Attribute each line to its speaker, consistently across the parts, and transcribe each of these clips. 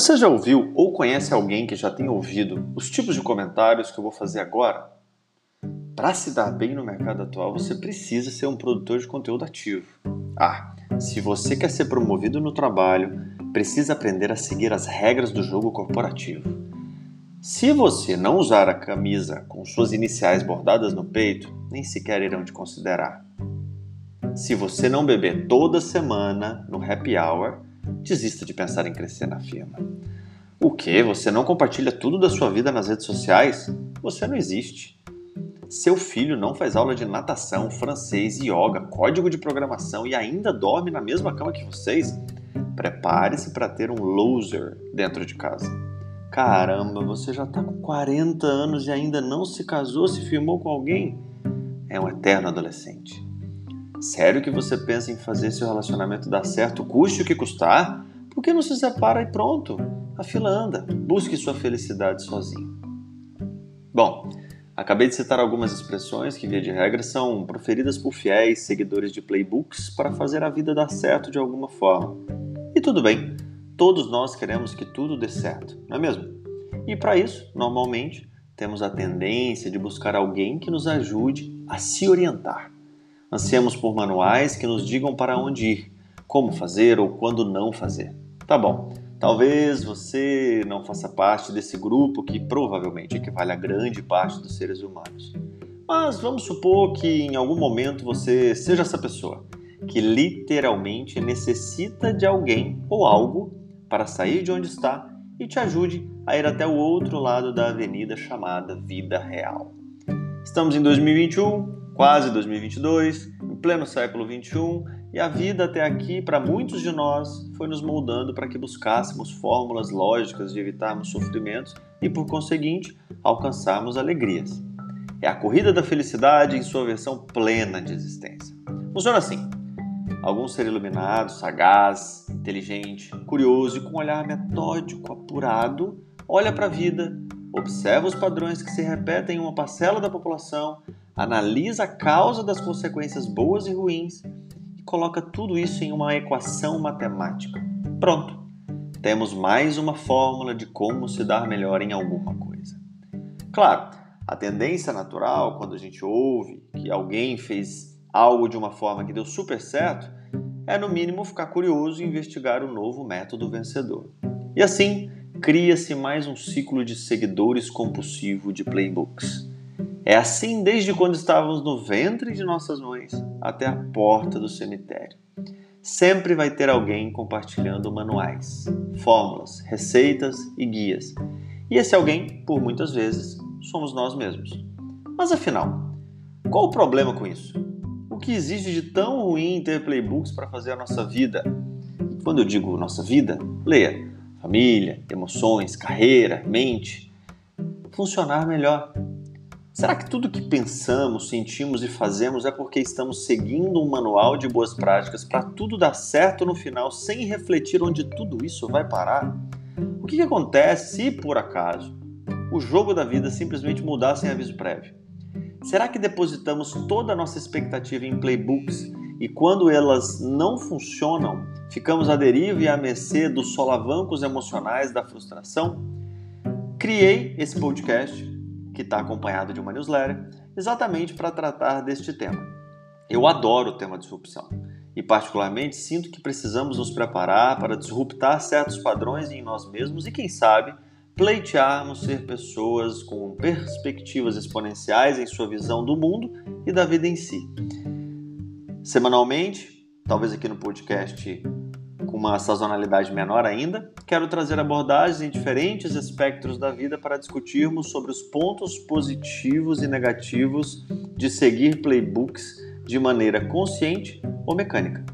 Speaker 1: Você já ouviu ou conhece alguém que já tenha ouvido os tipos de comentários que eu vou fazer agora? Para se dar bem no mercado atual, você precisa ser um produtor de conteúdo ativo. Ah, se você quer ser promovido no trabalho, precisa aprender a seguir as regras do jogo corporativo. Se você não usar a camisa com suas iniciais bordadas no peito, nem sequer irão te considerar. Se você não beber toda semana no happy hour, desista de pensar em crescer na firma. O que? Você não compartilha tudo da sua vida nas redes sociais? Você não existe. Seu filho não faz aula de natação, francês, yoga, código de programação e ainda dorme na mesma cama que vocês? Prepare-se para ter um loser dentro de casa. Caramba, você já está com 40 anos e ainda não se casou, se firmou com alguém? É um eterno adolescente. Sério que você pensa em fazer seu relacionamento dar certo, custe o que custar? Por que não se separa e pronto? A fila anda. Busque sua felicidade sozinho. Bom, acabei de citar algumas expressões que, via de regra, são proferidas por fiéis seguidores de playbooks para fazer a vida dar certo de alguma forma. E tudo bem, todos nós queremos que tudo dê certo, não é mesmo? E para isso, normalmente, temos a tendência de buscar alguém que nos ajude a se orientar. Ansiamos por manuais que nos digam para onde ir, como fazer ou quando não fazer. Tá bom, talvez você não faça parte desse grupo que provavelmente equivale a grande parte dos seres humanos. Mas vamos supor que em algum momento você seja essa pessoa que literalmente necessita de alguém ou algo para sair de onde está e te ajude a ir até o outro lado da avenida chamada vida real. Estamos em 2021, quase 2022, em pleno século 21, e a vida até aqui, para muitos de nós, foi nos moldando para que buscássemos fórmulas lógicas de evitarmos sofrimentos e, por conseguinte, alcançarmos alegrias. É a corrida da felicidade em sua versão plena de existência. Funciona assim: algum ser iluminado, sagaz, inteligente, curioso e com um olhar metódico, apurado, olha para a vida, observa os padrões que se repetem em uma parcela da população, analisa a causa das consequências boas e ruins e coloca tudo isso em uma equação matemática. Pronto! Temos mais uma fórmula de como se dar melhor em alguma coisa. Claro, a tendência natural, quando a gente ouve que alguém fez algo de uma forma que deu super certo, é no mínimo ficar curioso e investigar o novo método vencedor. E assim, cria-se mais um ciclo de seguidores compulsivo de playbooks. É assim desde quando estávamos no ventre de nossas mães até a porta do cemitério. Sempre vai ter alguém compartilhando manuais, fórmulas, receitas e guias. E esse alguém, por muitas vezes, somos nós mesmos. Mas afinal, qual o problema com isso? O que existe de tão ruim em ter playbooks para fazer a nossa vida? E quando eu digo nossa vida, leia família, emoções, carreira, mente funcionar melhor. Será que tudo que pensamos, sentimos e fazemos é porque estamos seguindo um manual de boas práticas para tudo dar certo no final sem refletir onde tudo isso vai parar? O que, que acontece se, por acaso, o jogo da vida simplesmente mudar sem aviso prévio? Será que depositamos toda a nossa expectativa em playbooks e quando elas não funcionam, ficamos à deriva e à mercê dos solavancos emocionais da frustração? Criei esse podcast que está acompanhado de uma newsletter, exatamente para tratar deste tema. Eu adoro o tema disrupção e, particularmente, sinto que precisamos nos preparar para disruptar certos padrões em nós mesmos e, quem sabe, pleitearmos ser pessoas com perspectivas exponenciais em sua visão do mundo e da vida em si. Semanalmente, talvez aqui no podcast com uma sazonalidade menor ainda, quero trazer abordagens em diferentes espectros da vida para discutirmos sobre os pontos positivos e negativos de seguir playbooks de maneira consciente ou mecânica.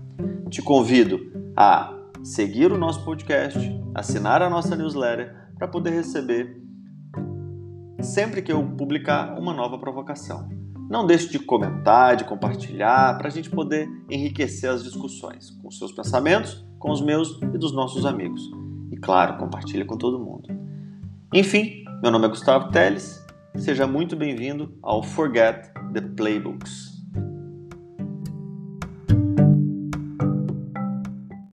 Speaker 1: Te convido a seguir o nosso podcast, assinar a nossa newsletter para poder receber sempre que eu publicar uma nova provocação. Não deixe de comentar, de compartilhar, para a gente poder enriquecer as discussões com seus pensamentos, com os meus e dos nossos amigos. E claro, compartilhe com todo mundo. Enfim, meu nome é Gustavo Teles. Seja muito bem-vindo ao Forget the Playbooks.